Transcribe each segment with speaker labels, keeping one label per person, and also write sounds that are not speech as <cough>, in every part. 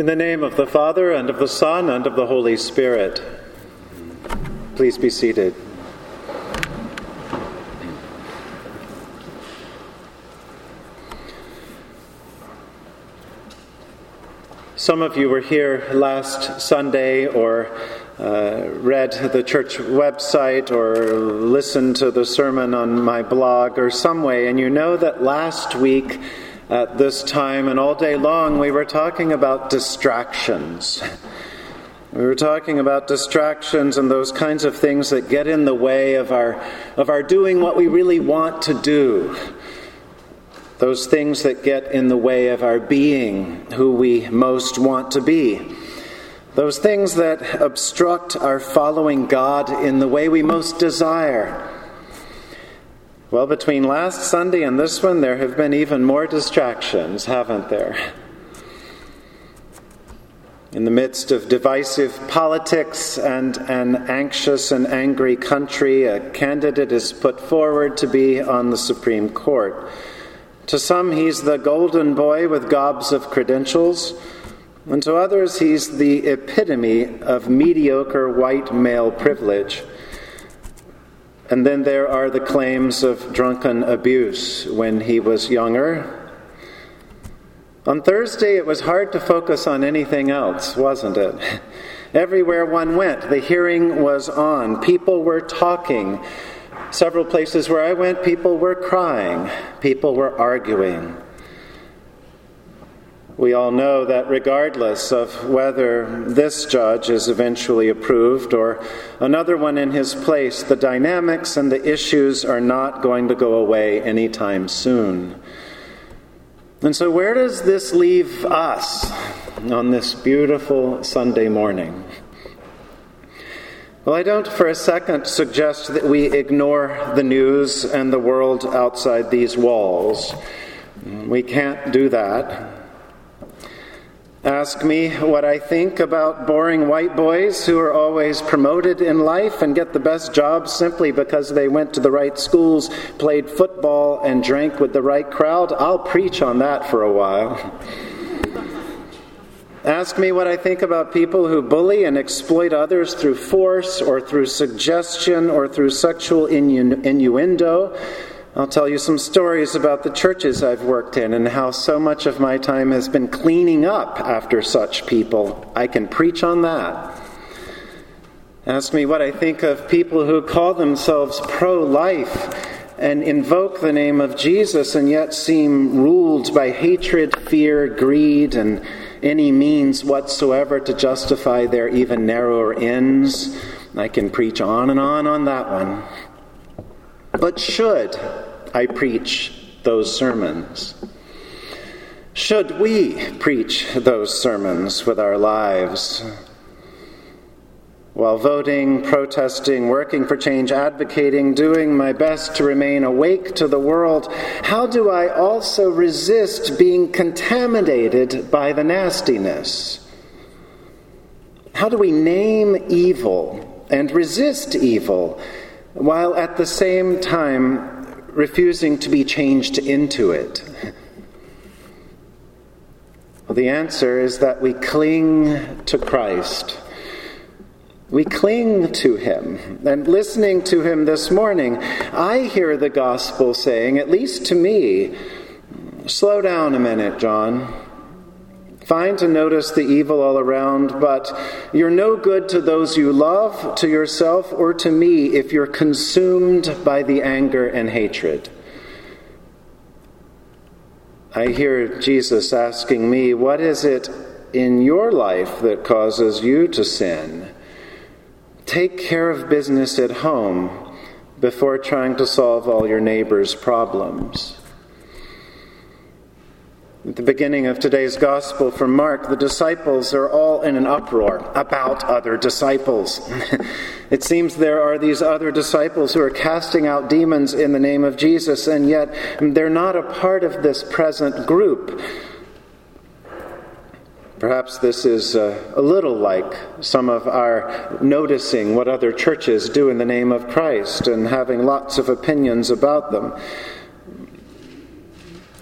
Speaker 1: In the name of the Father, and of the Son, and of the Holy Spirit. Please be seated. Some of you were here last Sunday or uh, read the church website or listened to the sermon on my blog or some way, and you know that last week at this time and all day long, we were talking about distractions. We were talking about distractions and those kinds of things that get in the way of our, of our doing what we really want to do. Those things that get in the way of our being who we most want to be. Those things that obstruct our following God in the way we most desire. Well, between last Sunday and this one, there have been even more distractions, haven't there? In the midst of divisive politics and an anxious and angry country, a candidate is put forward to be on the Supreme Court. To some, he's the golden boy with gobs of credentials, and to others, he's the epitome of mediocre white male privilege. And then there are the claims of drunken abuse when he was younger. On Thursday, it was hard to focus on anything else, wasn't it? <laughs> Everywhere one went, the hearing was on. People were talking. Several places where I went, people were crying. People were arguing. We all know that regardless of whether this judge is eventually approved or another one in his place, the dynamics and the issues are not going to go away anytime soon. And so, where does this leave us on this beautiful Sunday morning? Well, I don't for a second suggest that we ignore the news and the world outside these walls. We can't do that. Ask me what I think about boring white boys who are always promoted in life and get the best jobs simply because they went to the right schools, played football, and drank with the right crowd. I'll preach on that for a while. <laughs> Ask me what I think about people who bully and exploit others through force or through suggestion or through sexual innu- innuendo I'll tell you some stories about the churches I've worked in and how so much of my time has been cleaning up after such people. I can preach on that. Ask me what I think of people who call themselves pro life and invoke the name of Jesus and yet seem ruled by hatred, fear, greed, and any means whatsoever to justify their even narrower ends. I can preach on and on on that one. But should I preach those sermons? Should we preach those sermons with our lives? While voting, protesting, working for change, advocating, doing my best to remain awake to the world, how do I also resist being contaminated by the nastiness? How do we name evil and resist evil while at the same time refusing to be changed into it? Well, the answer is that we cling to Christ. We cling to him. And listening to him this morning, I hear the gospel saying, at least to me, slow down a minute, John. Fine to notice the evil all around, but you're no good to those you love, to yourself, or to me if you're consumed by the anger and hatred. I hear Jesus asking me, What is it in your life that causes you to sin? Take care of business at home before trying to solve all your neighbor's problems. At the beginning of today's gospel from Mark, the disciples are all in an uproar about other disciples. <laughs> it seems there are these other disciples who are casting out demons in the name of Jesus, and yet they're not a part of this present group. Perhaps this is uh, a little like some of our noticing what other churches do in the name of Christ and having lots of opinions about them.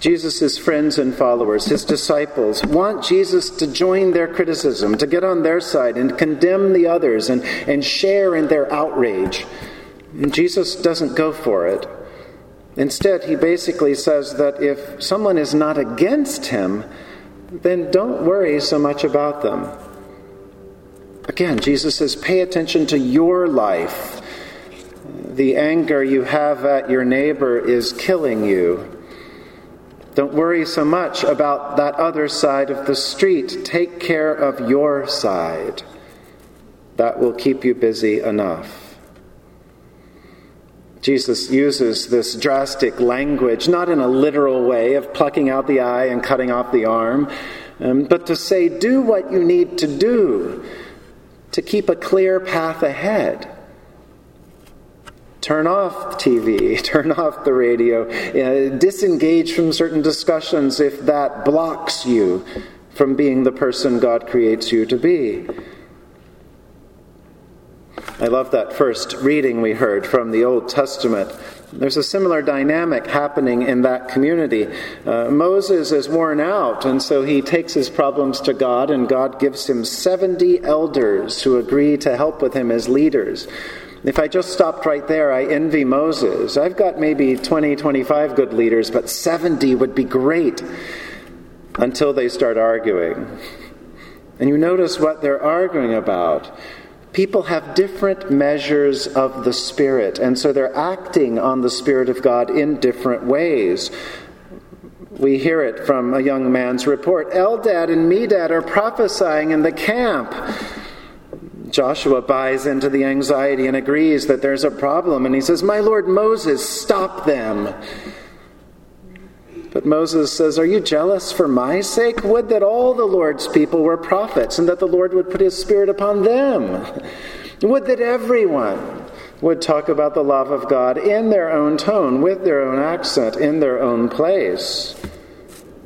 Speaker 1: Jesus' friends and followers, his disciples, want Jesus to join their criticism, to get on their side and condemn the others and, and share in their outrage. And Jesus doesn't go for it. Instead, he basically says that if someone is not against him, then don't worry so much about them. Again, Jesus says, pay attention to your life. The anger you have at your neighbor is killing you. Don't worry so much about that other side of the street. Take care of your side. That will keep you busy enough. Jesus uses this drastic language, not in a literal way of plucking out the eye and cutting off the arm, um, but to say, do what you need to do to keep a clear path ahead. Turn off TV, <laughs> turn off the radio, uh, disengage from certain discussions if that blocks you from being the person God creates you to be. I love that first reading we heard from the Old Testament. There's a similar dynamic happening in that community. Uh, Moses is worn out, and so he takes his problems to God, and God gives him 70 elders who agree to help with him as leaders. If I just stopped right there, I envy Moses. I've got maybe 20, 25 good leaders, but 70 would be great until they start arguing. And you notice what they're arguing about. People have different measures of the Spirit, and so they're acting on the Spirit of God in different ways. We hear it from a young man's report Eldad and Medad are prophesying in the camp. Joshua buys into the anxiety and agrees that there's a problem, and he says, My Lord Moses, stop them. But Moses says, Are you jealous for my sake? Would that all the Lord's people were prophets, and that the Lord would put his Spirit upon them. Would that everyone would talk about the love of God in their own tone, with their own accent, in their own place.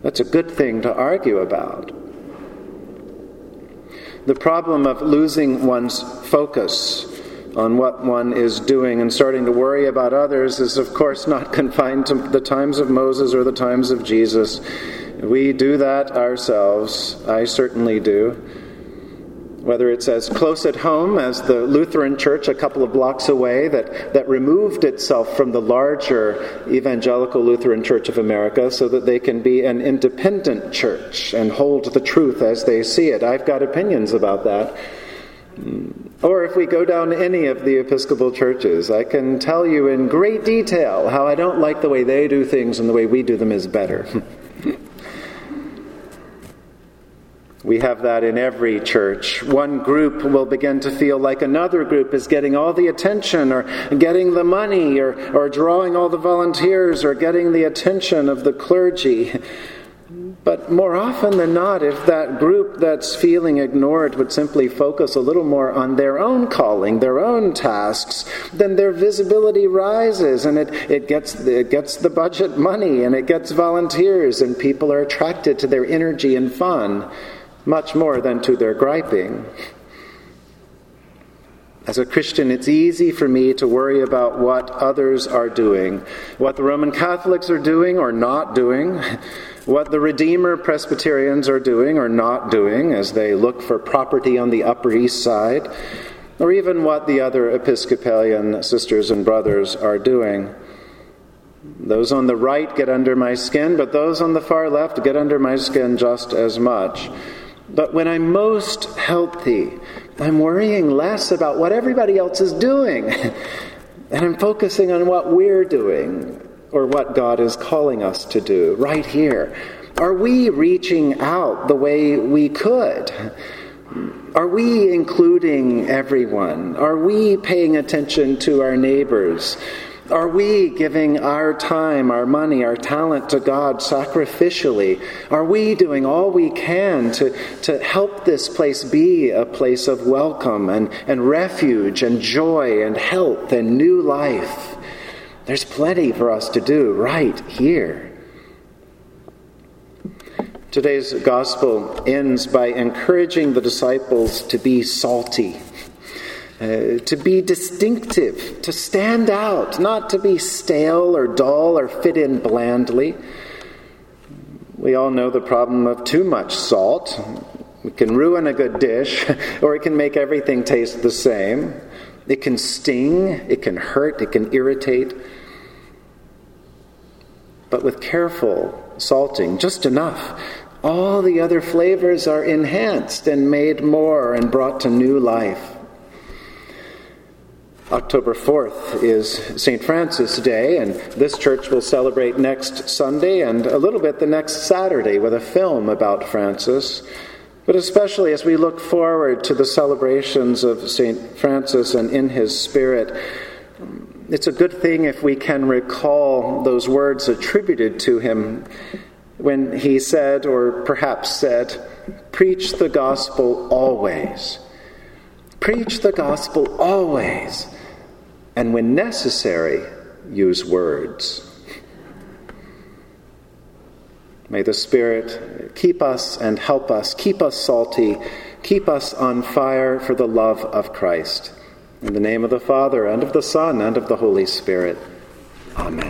Speaker 1: That's a good thing to argue about. The problem of losing one's focus on what one is doing and starting to worry about others is, of course, not <laughs> confined to the times of Moses or the times of Jesus. We do that ourselves. I certainly do whether it's as close at home as the Lutheran Church a couple of blocks away that, that removed itself from the larger Evangelical Lutheran Church of America so that they can be an independent church and hold the truth as they see it. I've got opinions about that. Or if we go down any of the Episcopal churches, I can tell you in great detail how I don't like the way they do things and the way we do them is better. <laughs> We have that in every church. One group will begin to feel like another group is getting all the attention or getting the money or, or drawing all the volunteers or getting the attention of the clergy. But more often than not, if that group that's feeling ignored would simply focus a little more on their own calling, their own tasks, then their visibility rises and it, it, gets, it gets the budget money and it gets volunteers, and people are attracted to their energy and fun much more than to their griping. As a Christian, it's easy for me to worry about what others are doing, what the Roman Catholics are doing or not doing, what the Redeemer Presbyterians are doing or not doing as they look for property on the Upper East Side, or even what the other Episcopalian sisters and brothers are doing. Those on the right get under my skin, but those on the far left get under my skin just as much. But when I'm most healthy, I'm worrying less about what everybody else is doing. <laughs> and I'm focusing on what we're doing or what God is calling us to do right here. Are we reaching out the way we could? Are we including everyone? Are we paying attention to our neighbors? Are we giving our time, our money, our talent to God sacrificially? Are we doing all we can to, to help this place be a place of welcome and, and refuge and joy and health and new life? There's plenty for us to do right here. Today's gospel ends by encouraging the disciples to be salty. Uh, to be distinctive, to stand out, not to be stale or dull or fit in blandly. We all know the problem of too much salt. It can ruin a good dish, <laughs> or it can make everything taste the same. It can sting, it can hurt, it can irritate. But with careful salting, just enough, all the other flavors are enhanced and made more and brought to new life. October 4th is St. Francis Day, and this church will celebrate next Sunday and a little bit the next Saturday with a film about Francis. But especially as we look forward to the celebrations of St. Francis and in his spirit, it's a good thing if we can recall those words attributed to him when he said, or perhaps said, Preach the gospel always. Preach the gospel always. And when necessary, use words. May the Spirit keep us and help us, keep us salty, keep us on fire for the love of Christ. In the name of the Father, and of the Son, and of the Holy Spirit. Amen.